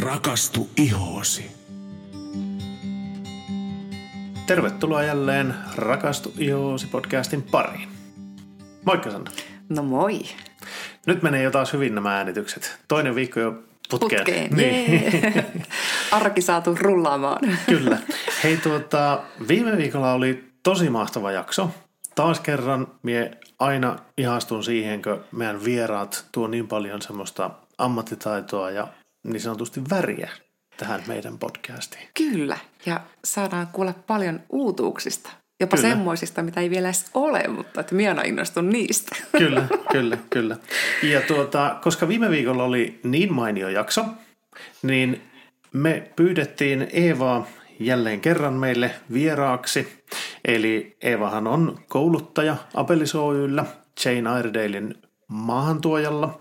Rakastu ihoosi. Tervetuloa jälleen Rakastu ihoosi podcastin pariin. Moikka Sanna. No moi. Nyt menee jo taas hyvin nämä äänitykset. Toinen viikko jo putkeen. Putkeen. Niin. Arki saatu rullaamaan. Kyllä. Hei tuota, viime viikolla oli tosi mahtava jakso. Taas kerran mie aina ihastun siihen, kun meidän vieraat tuo niin paljon semmoista ammattitaitoa ja niin sanotusti väriä tähän meidän podcastiin. Kyllä. Ja saadaan kuulla paljon uutuuksista. Jopa Kyllä. semmoisista, mitä ei vielä edes ole, mutta että minä innostun niistä. Kyllä, kyllä, kyllä. Ja tuota, koska viime viikolla oli niin mainio jakso, niin me pyydettiin Eevaa jälleen kerran meille vieraaksi. Eli Eevahan on kouluttaja Apelis Oyllä, Jane Airedalein maahantuojalla.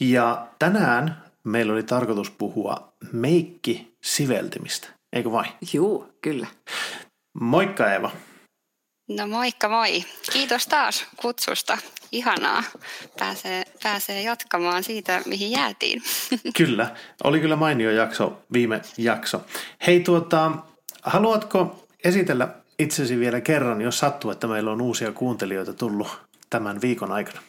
Ja tänään meillä oli tarkoitus puhua meikki-siveltimistä, eikö vain? Juu, kyllä. Moikka Eeva. No moikka moi. Kiitos taas kutsusta. Ihanaa. Pääsee, pääsee jatkamaan siitä, mihin jäätiin. Kyllä, oli kyllä mainio jakso, viime jakso. Hei tuota, haluatko esitellä itsesi vielä kerran, jos sattuu, että meillä on uusia kuuntelijoita tullut tämän viikon aikana?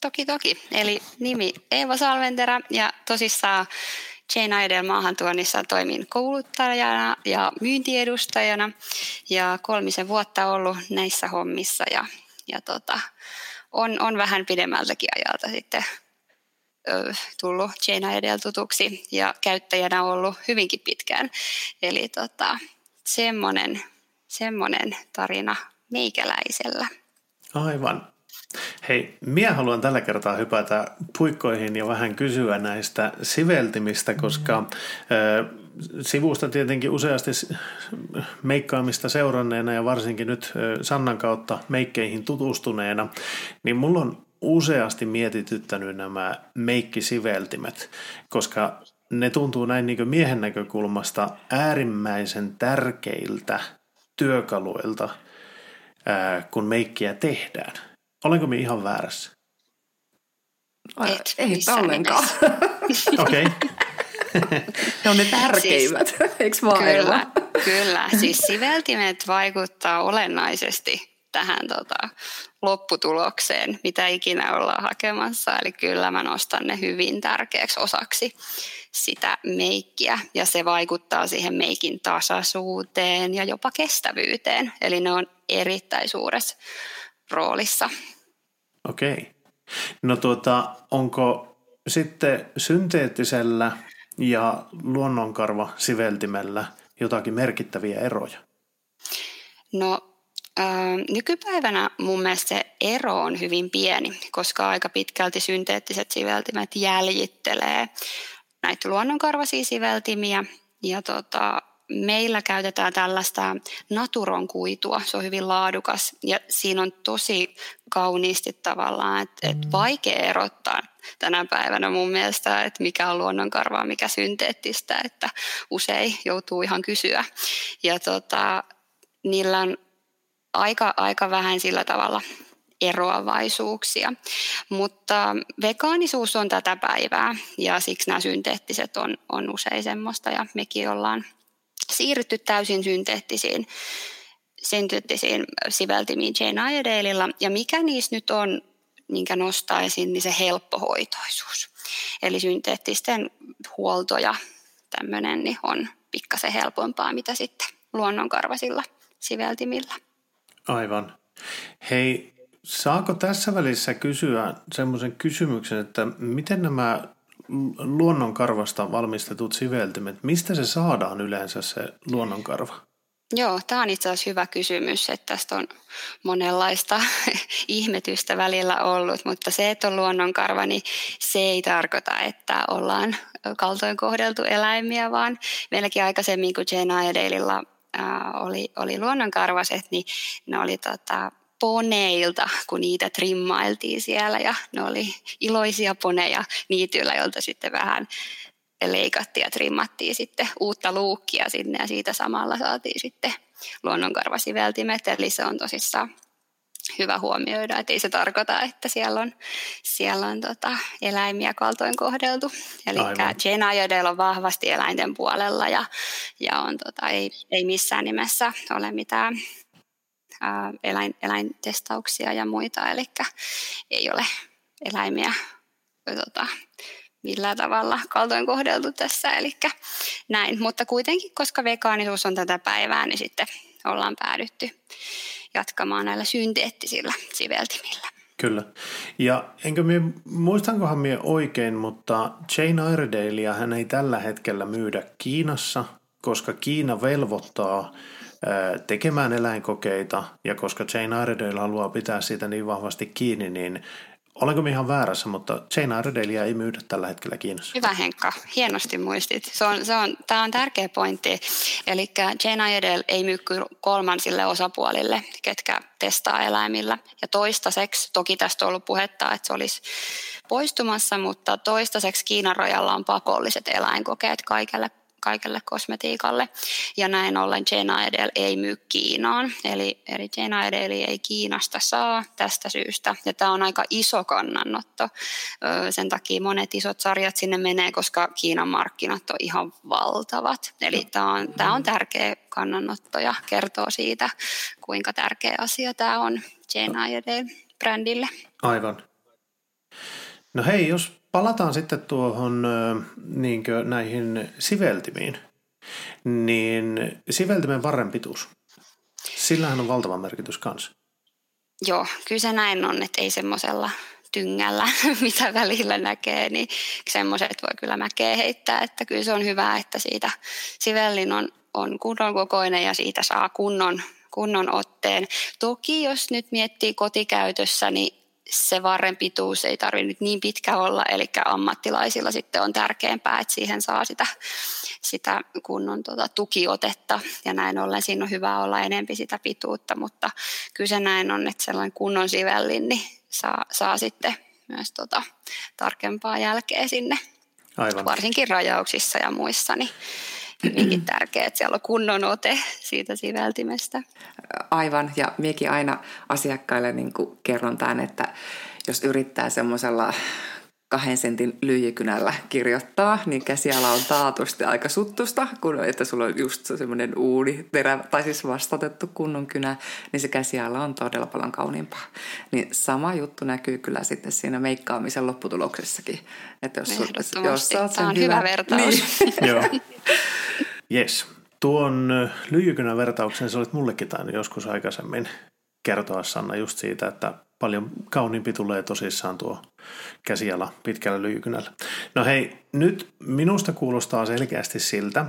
Toki toki. Eli nimi Eeva Salventera ja tosissaan Jane Idel maahantuonnissa toimin kouluttajana ja myyntiedustajana ja kolmisen vuotta ollut näissä hommissa ja, ja tota, on, on vähän pidemmältäkin ajalta sitten ö, tullut Jane Idel tutuksi ja käyttäjänä ollut hyvinkin pitkään. Eli tota, semmoinen, semmoinen tarina meikäläisellä. Aivan. Hei, minä haluan tällä kertaa hypätä puikkoihin ja vähän kysyä näistä siveltimistä, koska ö, sivusta tietenkin useasti meikkaamista seuranneena ja varsinkin nyt Sannan kautta meikkeihin tutustuneena, niin mulla on useasti mietityttänyt nämä meikkisiveltimet, koska ne tuntuu näin niin miehen näkökulmasta äärimmäisen tärkeiltä työkaluilta, kun meikkiä tehdään. Olenko minä ihan väärässä? Ai, Et ei ollenkaan. Okei. Okay. ne on ne tärkeimmät, eikö vaan Kyllä, kyllä. Siis siveltimet vaikuttaa olennaisesti tähän tota, lopputulokseen, mitä ikinä ollaan hakemassa. Eli kyllä mä nostan ne hyvin tärkeäksi osaksi sitä meikkiä ja se vaikuttaa siihen meikin tasaisuuteen ja jopa kestävyyteen. Eli ne on erittäin suuressa roolissa. Okei. Okay. No tuota, onko sitten synteettisellä ja luonnonkarva siveltimellä jotakin merkittäviä eroja? No nykypäivänä mun mielestä se ero on hyvin pieni, koska aika pitkälti synteettiset siveltimet jäljittelee näitä luonnonkarvaisia siveltimiä. Ja tota, meillä käytetään tällaista naturon kuitua, se on hyvin laadukas ja siinä on tosi kauniisti tavallaan, että et vaikea erottaa tänä päivänä mun mielestä, että mikä on luonnonkarvaa, mikä synteettistä, että usein joutuu ihan kysyä. Ja tota, niillä on aika, aika vähän sillä tavalla eroavaisuuksia. Mutta vegaanisuus on tätä päivää ja siksi nämä synteettiset on, on usein semmoista ja mekin ollaan siirrytty täysin synteettisiin, synteettisiin siveltimiin Jane Iredaleilla. Ja mikä niissä nyt on, minkä nostaisin, niin se helppohoitoisuus. Eli synteettisten huolto ja tämmöinen niin on pikkasen helpompaa, mitä sitten luonnonkarvasilla siveltimillä. Aivan. Hei, saako tässä välissä kysyä semmoisen kysymyksen, että miten nämä luonnonkarvasta valmistetut siveltimet, mistä se saadaan yleensä se luonnonkarva? Joo, tämä on itse asiassa hyvä kysymys, että tästä on monenlaista ihmetystä välillä ollut, mutta se, että on luonnonkarva, niin se ei tarkoita, että ollaan kaltoin kohdeltu eläimiä, vaan meilläkin aikaisemmin, kun Jane Iredaleilla oli, oli luonnonkarvaset, niin ne oli tota, poneilta, kun niitä trimmailtiin siellä ja ne oli iloisia poneja niityillä, joilta sitten vähän leikattiin ja trimmattiin sitten uutta luukkia sinne ja siitä samalla saatiin sitten luonnonkarvasiveltimet, eli se on tosissaan hyvä huomioida, että ei se tarkoita, että siellä on, siellä on tota, eläimiä kaltoin kohdeltu. Eli Jane Ayodele on vahvasti eläinten puolella ja, ja on, tota, ei, ei missään nimessä ole mitään eläin, eläintestauksia ja muita, eli ei ole eläimiä tota, millään tavalla kaltoin kohdeltu tässä, eli näin. Mutta kuitenkin, koska vegaanisuus on tätä päivää, niin sitten ollaan päädytty jatkamaan näillä synteettisillä siveltimillä. Kyllä. Ja enkö mie, muistankohan mie oikein, mutta Jane Iredalea hän ei tällä hetkellä myydä Kiinassa, koska Kiina velvoittaa tekemään eläinkokeita, ja koska Jane Iredale haluaa pitää siitä niin vahvasti kiinni, niin Olenko ihan väärässä, mutta Jane Iredalea ei myydä tällä hetkellä Kiinassa. Hyvä Henkka, hienosti muistit. Se on, se on, tämä on tärkeä pointti. Eli Jane Iredale ei myy kolmansille osapuolille, ketkä testaa eläimillä. Ja toistaiseksi, toki tästä on ollut puhetta, että se olisi poistumassa, mutta toistaiseksi Kiinan rajalla on pakolliset eläinkokeet kaikille kaikelle kosmetiikalle. Ja näin ollen Jane Iredale ei myy Kiinaan. Eli, eli Jane Iredale ei Kiinasta saa tästä syystä. Ja tämä on aika iso kannanotto. Sen takia monet isot sarjat sinne menee, koska Kiinan markkinat on ihan valtavat. Eli tämä on, tämä on tärkeä kannanotto ja kertoo siitä, kuinka tärkeä asia tämä on Jane Iredale brändille. Aivan. No hei, jos palataan sitten tuohon niin näihin siveltimiin, niin siveltimen varren pituus, sillähän on valtava merkitys kanssa. Joo, kyllä se näin on, että ei semmoisella tyngällä, mitä välillä näkee, niin semmoiset voi kyllä mäkeä heittää, että kyllä se on hyvä, että siitä sivellin on, on kunnon kokoinen ja siitä saa kunnon, kunnon otteen. Toki jos nyt miettii kotikäytössä, niin se varren pituus ei tarvitse nyt niin pitkä olla, eli ammattilaisilla sitten on tärkeämpää, että siihen saa sitä, sitä kunnon tota, tukiotetta, ja näin ollen siinä on hyvä olla enempi sitä pituutta, mutta kyllä se näin on, että sellainen kunnon sivellin niin saa, saa sitten myös tota, tarkempaa jälkeä sinne, Aivan. varsinkin rajauksissa ja muissa, niin hyvinkin tärkeää, että siellä on kunnon ote siitä siveltimestä. Aivan, ja miekin aina asiakkaille niin kerron tämän, että jos yrittää semmoisella kahden sentin lyijykynällä kirjoittaa, niin käsiala on taatusti aika suttusta, kun että sulla on just semmoinen uuni, terä, tai siis vastatettu kunnon kynä, niin se käsiala on todella paljon kauniimpaa. Niin sama juttu näkyy kyllä sitten siinä meikkaamisen lopputuloksessakin. Että jos, jos saat sen Tämä on hyvä, hyvä vertaus. Niin. Joo. Yes. Tuon lyijykynän vertauksen sä olit mullekin tainnut joskus aikaisemmin kertoa Sanna just siitä, että paljon kauniimpi tulee tosissaan tuo käsiala pitkällä lyijykynällä. No hei, nyt minusta kuulostaa selkeästi siltä,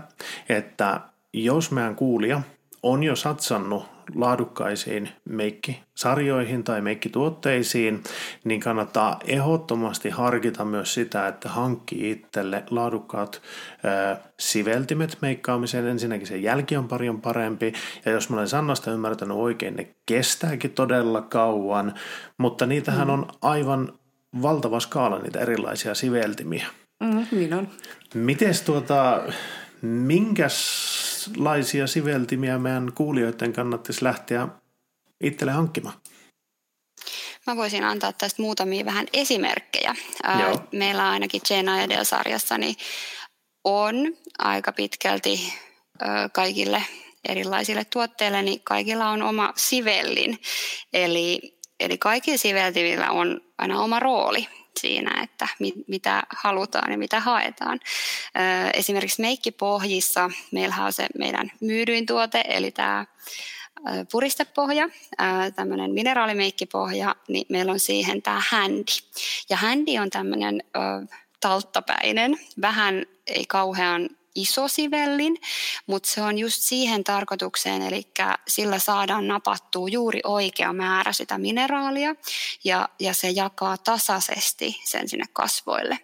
että jos meidän kuulija on jo satsannut laadukkaisiin meikkisarjoihin tai meikkituotteisiin, niin kannattaa ehdottomasti harkita myös sitä, että hankkii itselle laadukkaat ää, siveltimet meikkaamiseen. Ensinnäkin se jälki on paljon parempi, ja jos mä olen Sannasta ymmärtänyt oikein, ne kestääkin todella kauan, mutta niitähän mm. on aivan valtava skaala niitä erilaisia siveltimiä. Mm, niin on. Mites tuota, minkälaisia siveltimiä meidän kuulijoiden kannattaisi lähteä itselle hankkimaan? Mä voisin antaa tästä muutamia vähän esimerkkejä. Joo. Meillä ainakin Jane Edel-sarjassa niin on aika pitkälti kaikille erilaisille tuotteille, niin kaikilla on oma sivellin. Eli, eli kaikilla siveltimillä on aina oma rooli siinä, että mitä halutaan ja mitä haetaan. Esimerkiksi meikkipohjissa meillä on se meidän myydyin tuote, eli tämä puristepohja, tämmöinen mineraalimeikkipohja, niin meillä on siihen tämä Handy. Ja Handy on tämmöinen talttapäinen, vähän ei kauhean iso sivellin, mutta se on just siihen tarkoitukseen, eli sillä saadaan napattua juuri oikea määrä sitä mineraalia ja, ja se jakaa tasaisesti sen sinne kasvoille.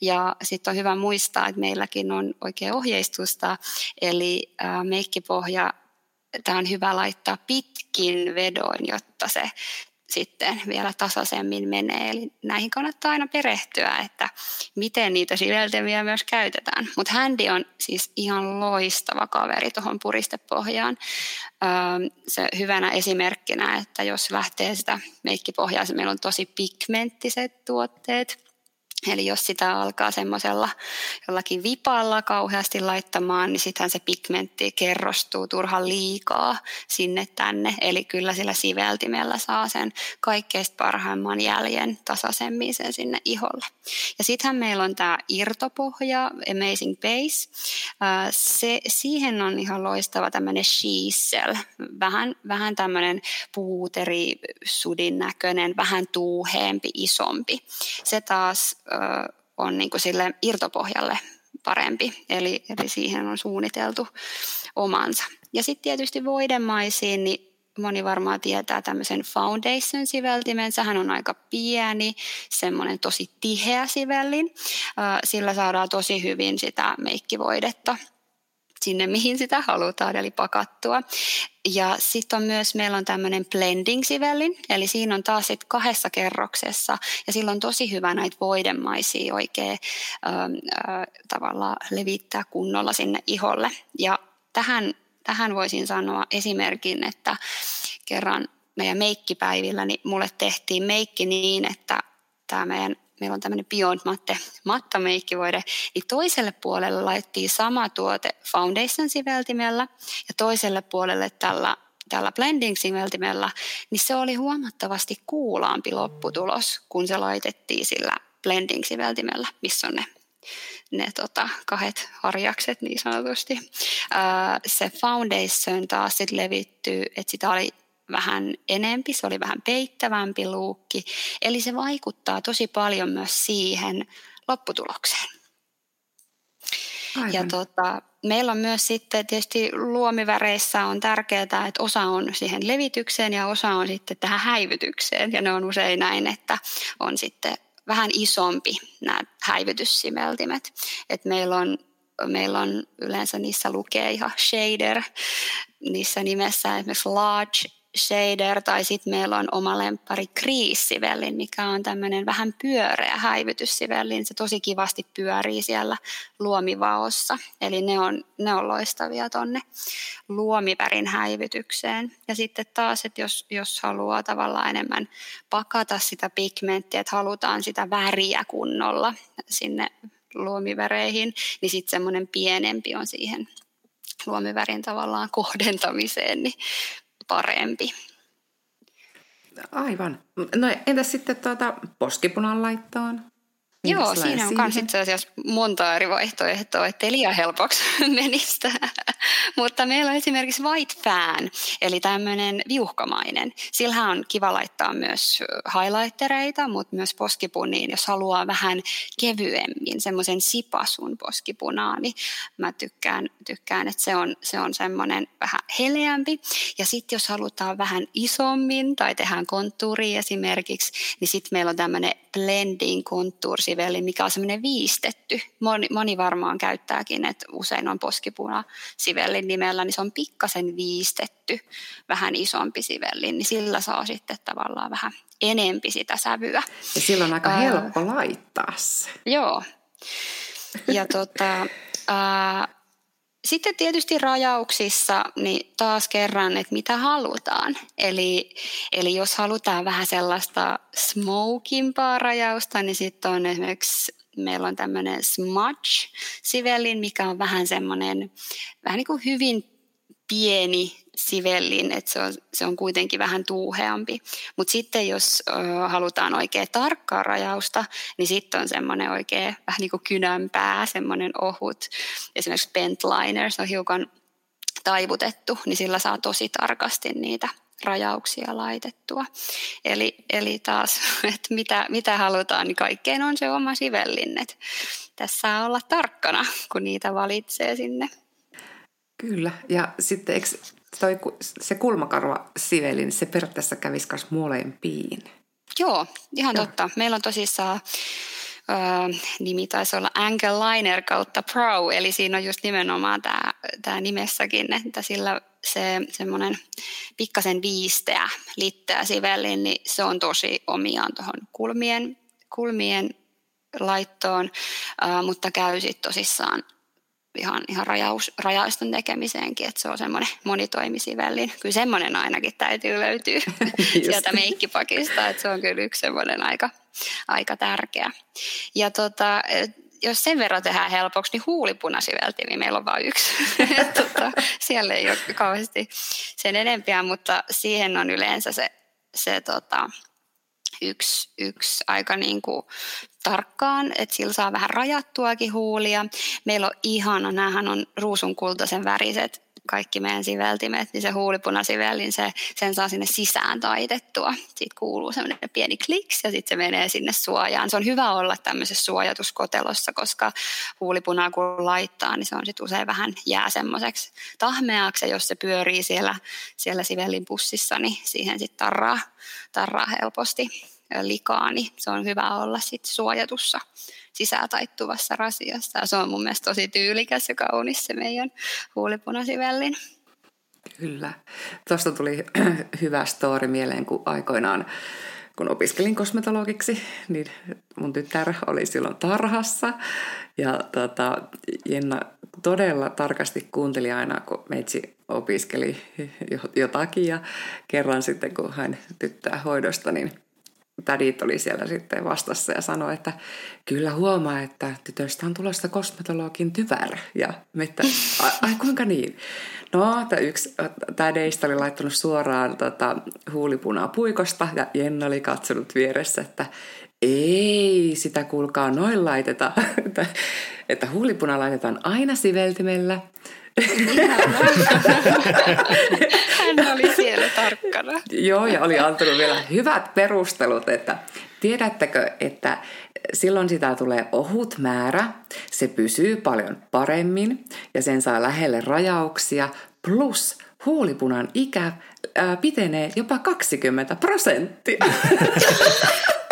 Ja sitten on hyvä muistaa, että meilläkin on oikea ohjeistusta, eli meikkipohja, tämä on hyvä laittaa pitkin vedoin, jotta se sitten vielä tasaisemmin menee. Eli näihin kannattaa aina perehtyä, että miten niitä siveltimiä myös käytetään. Mutta Handy on siis ihan loistava kaveri tuohon puristepohjaan. Öö, se hyvänä esimerkkinä, että jos lähtee sitä meikkipohjaa, meillä on tosi pigmenttiset tuotteet – Eli jos sitä alkaa semmoisella jollakin vipalla kauheasti laittamaan, niin sittenhän se pigmentti kerrostuu turhan liikaa sinne tänne. Eli kyllä sillä siveltimellä saa sen kaikkein parhaimman jäljen tasaisemmin sen sinne iholle. Ja sittenhän meillä on tämä irtopohja, Amazing Base. Se, siihen on ihan loistava tämmöinen shiesel, vähän, vähän tämmöinen puuteri, sudin näköinen, vähän tuuheempi, isompi. Se taas on niin kuin sille irtopohjalle parempi, eli, eli siihen on suunniteltu omansa. Ja sitten tietysti voidemaisiin, niin moni varmaan tietää tämmöisen foundation-siveltimen. Sehän on aika pieni, semmoinen tosi tiheä sivellin. Sillä saadaan tosi hyvin sitä meikkivoidetta sinne, mihin sitä halutaan, eli pakattua. Ja sitten on myös, meillä on tämmöinen blending-sivellin, eli siinä on taas sit kahdessa kerroksessa, ja sillä on tosi hyvä näitä voidemaisia oikein ö, ö, tavallaan levittää kunnolla sinne iholle. Ja tähän, tähän voisin sanoa esimerkin, että kerran meidän meikkipäivillä, niin mulle tehtiin meikki niin, että tämä meidän meillä on tämmöinen Beyond Matte mattameikkivoide, niin toiselle puolelle laittiin sama tuote foundation-siveltimellä ja toiselle puolelle tällä tällä blending-siveltimellä, niin se oli huomattavasti kuulaampi lopputulos, kun se laitettiin sillä blending-siveltimellä, missä on ne ne tota, kahdet harjakset niin sanotusti. Ää, se foundation taas sit levittyy, että sitä oli vähän enempi, se oli vähän peittävämpi luukki. Eli se vaikuttaa tosi paljon myös siihen lopputulokseen. Aivan. Ja tota, meillä on myös sitten tietysti luomiväreissä on tärkeää, että osa on siihen levitykseen ja osa on sitten tähän häivytykseen. Ja ne on usein näin, että on sitten vähän isompi nämä häivytyssimeltimet. Et meillä on meillä on yleensä niissä lukee ihan shader niissä nimessä esimerkiksi large shader tai sitten meillä on oma lemppari kriissivellin, mikä on tämmöinen vähän pyöreä häivytyssivellin. Se tosi kivasti pyörii siellä luomivaossa. Eli ne on, ne on loistavia tonne luomivärin häivytykseen. Ja sitten taas, että jos, jos haluaa tavallaan enemmän pakata sitä pigmenttiä, että halutaan sitä väriä kunnolla sinne luomiväreihin, niin sitten semmoinen pienempi on siihen luomivärin tavallaan kohdentamiseen, niin parempi. Aivan. No entäs sitten tuota poskipunan laittoon? Joo, siinä on myös itse asiassa monta eri vaihtoehtoa, ettei liian helpoksi menistä. Mutta meillä on esimerkiksi White Fan, eli tämmöinen viuhkamainen. Sillä on kiva laittaa myös highlightereita, mutta myös poskipuniin, jos haluaa vähän kevyemmin, semmoisen sipasun poskipunaa, niin mä tykkään, tykkään että se on, se on semmoinen vähän heleämpi. Ja sitten jos halutaan vähän isommin tai tehdään konttuuria esimerkiksi, niin sitten meillä on tämmöinen blending konttuursivelli, mikä on semmoinen viistetty. Moni, moni varmaan käyttääkin, että usein on poskipuna sivellin nimellä, niin se on pikkasen viistetty, vähän isompi sivelli, niin sillä saa sitten tavallaan vähän enempi sitä sävyä. Ja silloin on aika uh, helppo laittaa se. Joo. Ja tota, uh, sitten tietysti rajauksissa, niin taas kerran, että mitä halutaan. Eli, eli jos halutaan vähän sellaista smokimpaa rajausta, niin sitten on esimerkiksi meillä on tämmöinen smudge-sivellin, mikä on vähän semmoinen, vähän niin kuin hyvin pieni sivellin, että se on, se on kuitenkin vähän tuuheampi. Mutta sitten jos ö, halutaan oikein tarkkaa rajausta, niin sitten on semmoinen oikein vähän niin kuin kynänpää, semmoinen ohut. Esimerkiksi bent liner, se on hiukan taivutettu, niin sillä saa tosi tarkasti niitä rajauksia laitettua. Eli, eli taas, että mitä, mitä halutaan, niin kaikkeen on se oma sivellin. Et tässä saa olla tarkkana, kun niitä valitsee sinne. Kyllä, ja sitten eikö toi, se kulmakarva siveli, niin se periaatteessa kävisi myös molempiin. Joo, ihan Joo. totta. Meillä on tosissaan Uh, nimi taisi olla Angle Liner kautta Pro, eli siinä on just nimenomaan tämä, tämä nimessäkin, että sillä se semmoinen pikkasen viisteä, litteä sivellin, niin se on tosi omiaan tuohon kulmien, kulmien laittoon, uh, mutta käy sitten tosissaan ihan, ihan rajaus, rajaiston tekemiseenkin, että se on semmoinen monitoimisivellin. Kyllä semmoinen ainakin täytyy löytyä sieltä meikkipakista, että se on kyllä yksi semmoinen aika, aika tärkeä. Ja tota, jos sen verran tehdään helpoksi, niin huulipunasiveltimi meillä on vain yksi. tota, siellä ei ole kauheasti sen enempiä, mutta siihen on yleensä se, se tota, yksi, yksi aika niin kuin tarkkaan, että sillä saa vähän rajattuakin huulia. Meillä on ihana, näähän on ruusunkultaisen väriset kaikki meidän siveltimet, niin se huulipunasivel, niin se, sen saa sinne sisään taitettua. Sitten kuuluu semmoinen pieni kliks ja sitten se menee sinne suojaan. Se on hyvä olla tämmöisessä suojatuskotelossa, koska huulipunaa kun laittaa, niin se on sitten usein vähän jää semmoiseksi tahmeaksi. Ja jos se pyörii siellä, siellä sivellin pussissa, niin siihen sitten tarraa, tarraa helposti likaa, niin se on hyvä olla sitten suojatussa sisätaittuvassa rasiassa. Ja se on mun mielestä tosi tyylikäs ja kaunis se meidän huulipunasivellin. Kyllä. Tuosta tuli hyvä story mieleen, kun aikoinaan kun opiskelin kosmetologiksi, niin mun tytär oli silloin tarhassa. Ja tota, Jenna todella tarkasti kuunteli aina, kun meitsi opiskeli jotakin. Ja kerran sitten, kun hän tyttää hoidosta, niin tädit oli siellä sitten vastassa ja sanoi, että kyllä huomaa, että tytöstä on tulossa kosmetologin tyvär. Ja me, että ai, ai kuinka niin? No, tämä yksi tädeistä oli laittanut suoraan tota, huulipunaa puikosta ja Jenna oli katsonut vieressä, että ei sitä kuulkaa noin laiteta, että, että huulipuna laitetaan aina siveltimellä Hän oli siellä tarkkana. Joo, ja oli antanut vielä hyvät perustelut, että tiedättekö, että silloin sitä tulee ohut määrä, se pysyy paljon paremmin ja sen saa lähelle rajauksia, plus huulipunan ikä ää, pitenee jopa 20 prosenttia.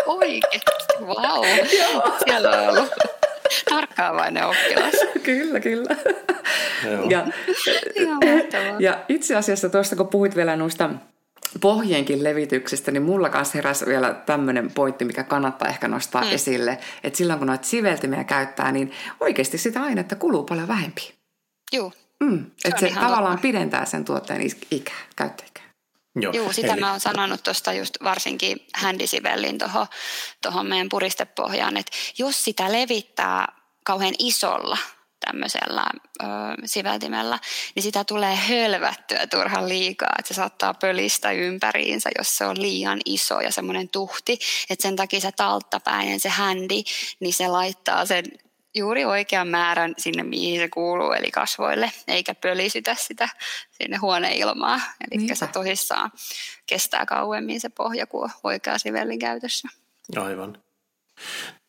Oikein, vau. Wow. Siellä on ollut tarkkaavainen oppilas. kyllä, kyllä. Ja, ja itse asiassa tuosta kun puhuit vielä noista pohjienkin levityksistä, niin mulla kanssa heräsi vielä tämmöinen pointti, mikä kannattaa ehkä nostaa mm. esille. Että silloin kun noita siveltimiä käyttää, niin oikeasti sitä ainetta kuluu paljon vähempi. Joo. Mm. Että se, se tavallaan totta. pidentää sen tuotteen ikää, käyttöikää. Joo, Joo sitä Eli... mä oon sanonut tuosta just varsinkin händisivellin tuohon toho meidän puristepohjaan, että jos sitä levittää kauhean isolla tämmöisellä ö, siveltimellä, niin sitä tulee hölvättyä turhan liikaa, että se saattaa pölistä ympäriinsä, jos se on liian iso ja semmoinen tuhti, että sen takia se talttapäinen, se händi, niin se laittaa sen juuri oikean määrän sinne, mihin se kuuluu, eli kasvoille, eikä pölisytä sitä sinne huoneilmaa. Eli Niinpä. se tosissaan kestää kauemmin se pohja kuin oikea sivellin käytössä. Aivan.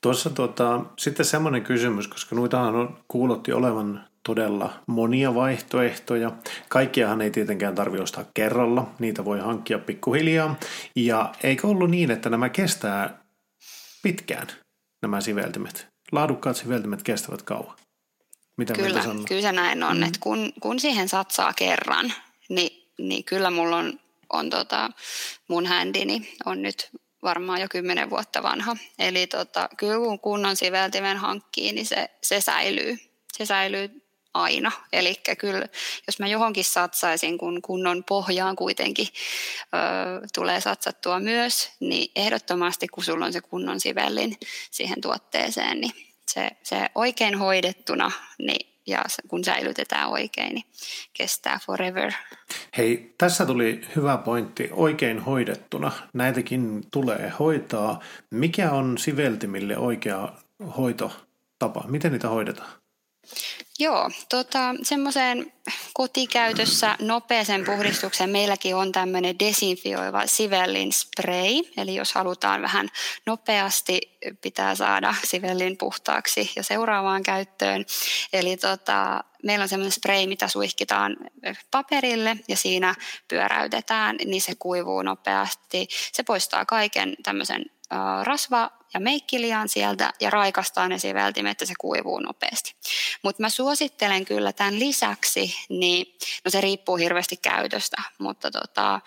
Tuossa tota, sitten semmoinen kysymys, koska noitahan on, kuulotti olevan todella monia vaihtoehtoja. Kaikkiahan ei tietenkään tarvitse ostaa kerralla, niitä voi hankkia pikkuhiljaa. Ja eikö ollut niin, että nämä kestää pitkään, nämä siveltimet? Laadukkaat siveltimet kestävät kauan. Mitä kyllä, kyllä se näin on, mm. että kun, kun siihen satsaa kerran, niin, niin kyllä mulla on, on tota, mun händini on nyt varmaan jo kymmenen vuotta vanha. Eli tota, kyllä kun kunnon siveltimen hankkii, niin se, se säilyy. Se säilyy aina. Eli kyllä, jos mä johonkin satsaisin, kun kunnon pohjaan kuitenkin ö, tulee satsattua myös, niin ehdottomasti kun sulla on se kunnon sivellin siihen tuotteeseen, niin se, se oikein hoidettuna, niin ja kun säilytetään oikein, niin kestää forever. Hei, tässä tuli hyvä pointti. Oikein hoidettuna. Näitäkin tulee hoitaa. Mikä on siveltimille oikea hoitotapa? Miten niitä hoidetaan? Joo, tota, semmoiseen kotikäytössä nopeeseen puhdistukseen meilläkin on tämmöinen desinfioiva sivellin spray. Eli jos halutaan vähän nopeasti, pitää saada sivellin puhtaaksi ja seuraavaan käyttöön. Eli tota, meillä on semmoinen spray, mitä suihkitaan paperille ja siinä pyöräytetään, niin se kuivuu nopeasti. Se poistaa kaiken tämmöisen rasva ja meikkilian sieltä ja raikastaa ne siveltimet, että se kuivuu nopeasti. Mutta mä suosittelen kyllä tämän lisäksi, niin no se riippuu hirveästi käytöstä, mutta tota,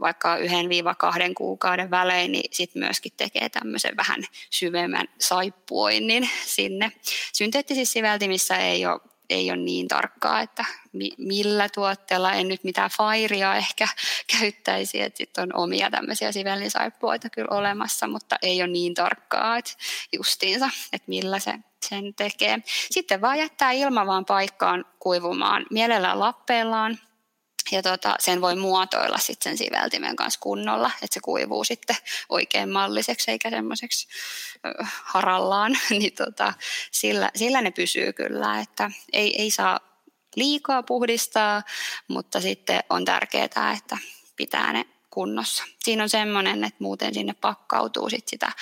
vaikka yhden viiva kahden kuukauden välein, niin sitten myöskin tekee tämmöisen vähän syvemmän saippuoinnin sinne. Synteettisissä siveltimissä ei ole ei ole niin tarkkaa, että millä tuotteella, en nyt mitään fairia ehkä käyttäisi, että sitten on omia tämmöisiä sivellisaippuoita kyllä olemassa, mutta ei ole niin tarkkaa, että justiinsa, että millä se sen tekee. Sitten vaan jättää ilmavaan paikkaan kuivumaan, mielellään lappeellaan, ja tota, sen voi muotoilla sitten sen siveltimen kanssa kunnolla, että se kuivuu sitten oikein malliseksi eikä semmoiseksi harallaan, niin tota, sillä, sillä ne pysyy kyllä, että ei, ei saa liikaa puhdistaa, mutta sitten on tärkeää, että pitää ne kunnossa. Siinä on semmoinen, että muuten sinne pakkautuu sit sitä,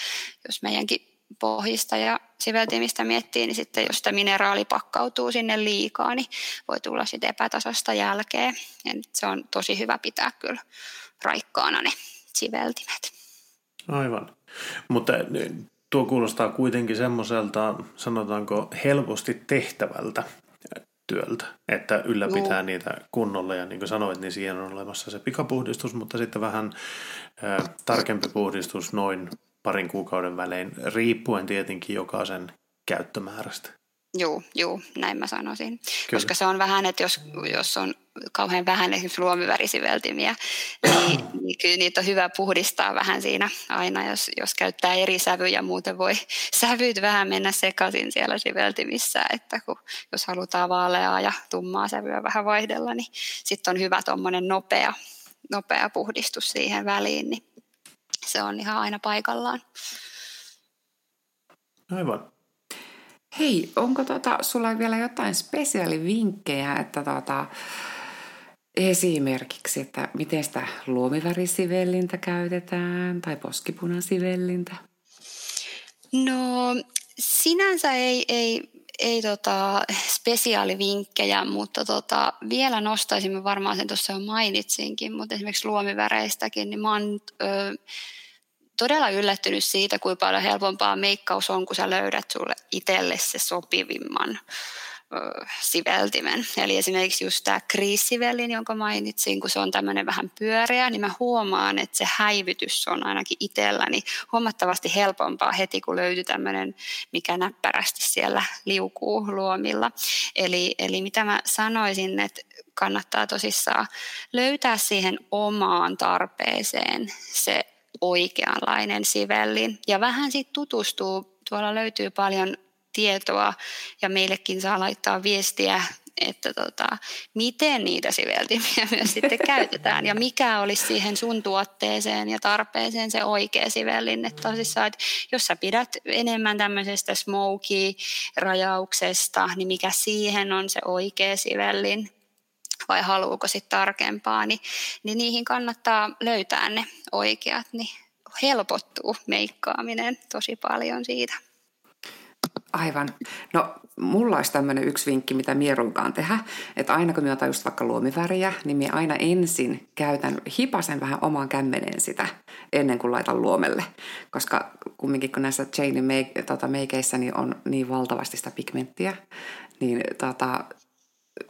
jos meidänkin pohjista ja siveltimistä miettii, niin sitten jos sitä mineraali pakkautuu sinne liikaa, niin voi tulla sitten epätasasta jälkeä. Ja se on tosi hyvä pitää kyllä raikkaana ne siveltimet. Aivan. Mutta tuo kuulostaa kuitenkin semmoiselta, sanotaanko, helposti tehtävältä työltä, että ylläpitää no. niitä kunnolla ja niin kuin sanoit, niin siihen on olemassa se pikapuhdistus, mutta sitten vähän ä, tarkempi puhdistus noin parin kuukauden välein, riippuen tietenkin jokaisen käyttömäärästä. Joo, joo, näin mä sanoisin. Kyllä. Koska se on vähän, että jos, jos on kauhean vähän esimerkiksi luomivärisiveltimiä, niin, niin kyllä niitä on hyvä puhdistaa vähän siinä aina, jos, jos käyttää eri sävyjä. Muuten voi sävyt vähän mennä sekaisin siellä siveltimissä, että kun, jos halutaan vaaleaa ja tummaa sävyä vähän vaihdella, niin sitten on hyvä tuommoinen nopea, nopea puhdistus siihen väliin, niin se on ihan aina paikallaan. Aivan. Hei, onko tota, sulla vielä jotain spesiaalivinkkejä, että tota, esimerkiksi, että miten sitä luomivärisivellintä käytetään tai poskipunasivellintä? No sinänsä ei, ei, ei tota, spesiaalivinkkejä, mutta tota, vielä nostaisimme varmaan sen tuossa jo mainitsinkin, mutta esimerkiksi luomiväreistäkin, niin mä oon ö, todella yllättynyt siitä, kuinka paljon helpompaa meikkaus on, kun sä löydät sulle itselle se sopivimman siveltimen. Eli esimerkiksi just tämä kriissivellin, jonka mainitsin, kun se on tämmöinen vähän pyöreä, niin mä huomaan, että se häivytys on ainakin itselläni huomattavasti helpompaa heti, kun löytyy tämmöinen, mikä näppärästi siellä liukuu luomilla. Eli, eli mitä mä sanoisin, että kannattaa tosissaan löytää siihen omaan tarpeeseen se oikeanlainen sivellin ja vähän sitten tutustuu Tuolla löytyy paljon tietoa ja meillekin saa laittaa viestiä, että tota, miten niitä siveltimiä myös sitten käytetään ja mikä olisi siihen sun tuotteeseen ja tarpeeseen se oikea sivellin. Että tosissaan, että jos sä pidät enemmän tämmöisestä smoky-rajauksesta, niin mikä siihen on se oikea sivellin vai haluuko sitten tarkempaa, niin, niin niihin kannattaa löytää ne oikeat, niin helpottuu meikkaaminen tosi paljon siitä. Aivan. No mulla olisi tämmöinen yksi vinkki, mitä mierunkaan tehdä, että aina kun otan just vaikka luomiväriä, niin minä aina ensin käytän hipasen vähän omaan kämmeneen sitä ennen kuin laitan luomelle. Koska kumminkin kun näissä chainin meik- tota, meikeissä niin on niin valtavasti sitä pigmenttiä, niin tota,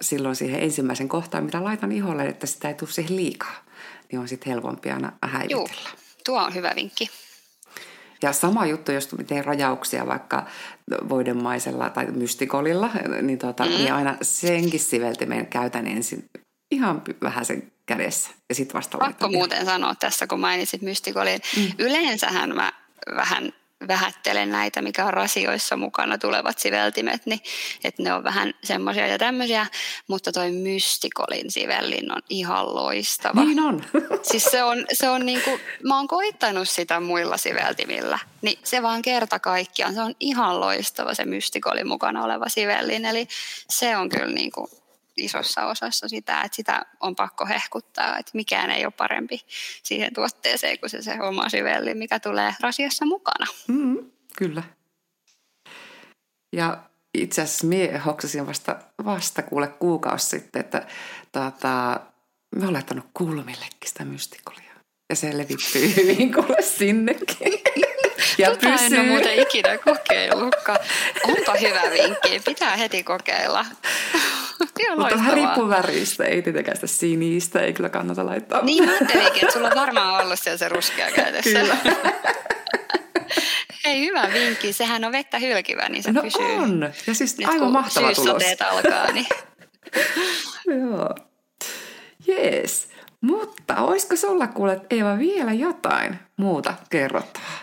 silloin siihen ensimmäisen kohtaan, mitä laitan iholle, että sitä ei tule siihen liikaa, niin on sitten helpompi aina häivitellä. Joo, tuo on hyvä vinkki. Ja sama juttu, jos teen rajauksia vaikka voidemaisella tai mystikolilla, niin, tuota, mm. niin aina senkin siveltimen käytän ensin ihan vähän sen kädessä ja sitten vasta Pakko muuten sanoa tässä, kun mainitsit mystikolin. Mm. Yleensähän mä vähän vähättelen näitä, mikä on rasioissa mukana tulevat siveltimet, niin että ne on vähän semmoisia ja tämmöisiä, mutta toi mystikolin sivellin on ihan loistava. Niin on. siis se on, se on niinku, mä oon koittanut sitä muilla siveltimillä, niin se vaan kerta kaikkiaan, se on ihan loistava se mystikolin mukana oleva sivellin, eli se on kyllä niinku isossa osassa sitä, että sitä on pakko hehkuttaa, että mikään ei ole parempi siihen tuotteeseen kuin se, se oma syvelli, mikä tulee rasiassa mukana. Mm, kyllä. Ja itse asiassa minä hoksasin vasta, vasta kuule kuukausi sitten, että tota, me olen laittanut kulmillekin sitä mystikolia. Ja se levittyy hyvin kuule sinnekin. Ja tota en pysyy. ole muuten ikinä kokeillutkaan. Onpa hyvä vinkki, pitää heti kokeilla. Ihan Mutta vähän riippuu väristä, ei tietenkään sitä sinistä, ei kyllä kannata laittaa. Niin mä ajattelinkin, että sulla on varmaan ollut siellä se ruskea käytössä. Kyllä. Hei, hyvä vinkki. Sehän on vettä hylkivä, niin se No pysyy. on. Ja siis Nyt aivan mahtava tulos. alkaa, niin Joo. Jees. Mutta olisiko sulla kuule Eeva vielä jotain muuta kerrottavaa?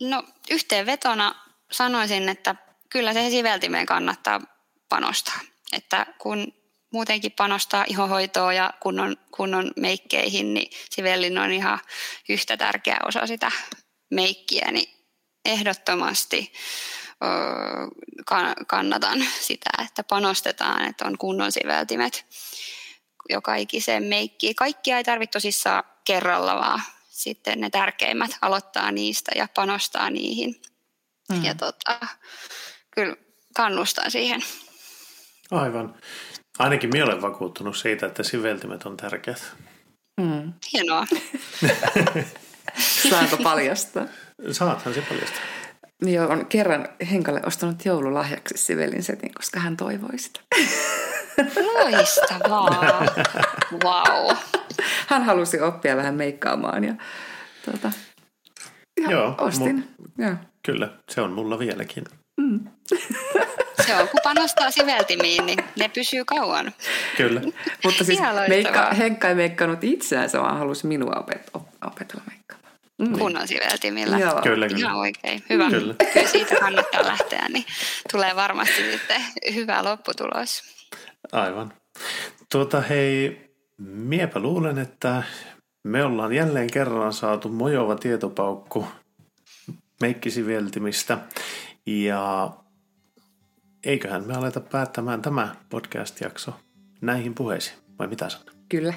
No yhteenvetona sanoisin, että kyllä se siveltimeen kannattaa panostaa. Että kun muutenkin panostaa ihohoitoon ja kunnon, kunnon meikkeihin, niin sivellin on ihan yhtä tärkeä osa sitä meikkiä, niin ehdottomasti kannatan sitä, että panostetaan, että on kunnon siveltimet joka ikiseen meikkiin. Kaikkia ei tarvitse tosissaan kerralla, vaan sitten ne tärkeimmät aloittaa niistä ja panostaa niihin. Mm. Ja tota, kyllä kannustan siihen. Aivan. Ainakin minä olen vakuuttunut siitä, että siveltimet on tärkeät. Mm. Hienoa. Saanko paljastaa? Saathan se paljastaa. Minä olen kerran Henkalle ostanut joululahjaksi Sivelin setin, koska hän toivoi sitä. Loistavaa. Wow. Hän halusi oppia vähän meikkaamaan ja tuota, ja Joo, ostin. Joo. Kyllä, se on mulla vieläkin. Se on, kun panostaa siveltimiin, niin ne pysyy kauan. Kyllä. Mutta siis meikka, Henkka ei meikkanut itseänsä, vaan halusi minua opet, op, opetella meikkaamaan. Mm. Kunnon siveltimillä. Joo. Kyllä, kyllä. Ihan oikein. Hyvä. Kyllä. Kyllä siitä kannattaa lähteä, niin tulee varmasti sitten hyvä lopputulos. Aivan. Tuota hei, miepä luulen, että me ollaan jälleen kerran saatu mojova tietopaukku meikkisiveltimistä. Ja eiköhän me aleta päättämään tämä podcast-jakso näihin puheisiin, vai mitä sanot? Kyllä.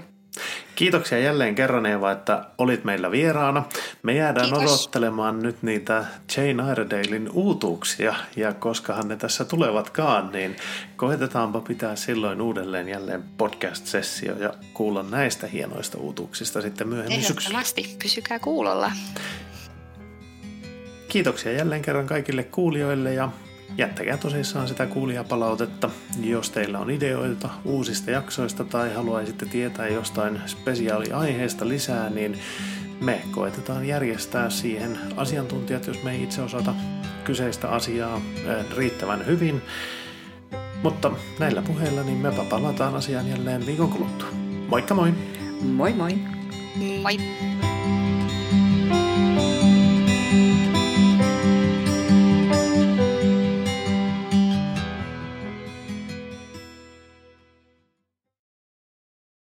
Kiitoksia jälleen kerran Eeva, että olit meillä vieraana. Me jäädään Kiitos. odottelemaan nyt niitä Jane Iredalein uutuuksia ja koskahan ne tässä tulevatkaan, niin koetetaanpa pitää silloin uudelleen jälleen podcast-sessio ja kuulla näistä hienoista uutuuksista sitten myöhemmin syksyllä. Ehdottomasti. Pysykää kuulolla. Kiitoksia jälleen kerran kaikille kuulijoille ja jättäkää tosissaan sitä kuulijapalautetta. Jos teillä on ideoita uusista jaksoista tai haluaisitte tietää jostain spesiaaliaiheesta lisää, niin me koetetaan järjestää siihen asiantuntijat, jos me ei itse osata kyseistä asiaa eh, riittävän hyvin. Mutta näillä puheilla niin me palataan asiaan jälleen viikon kuluttua. Moikka moi! Moi moi! Moi!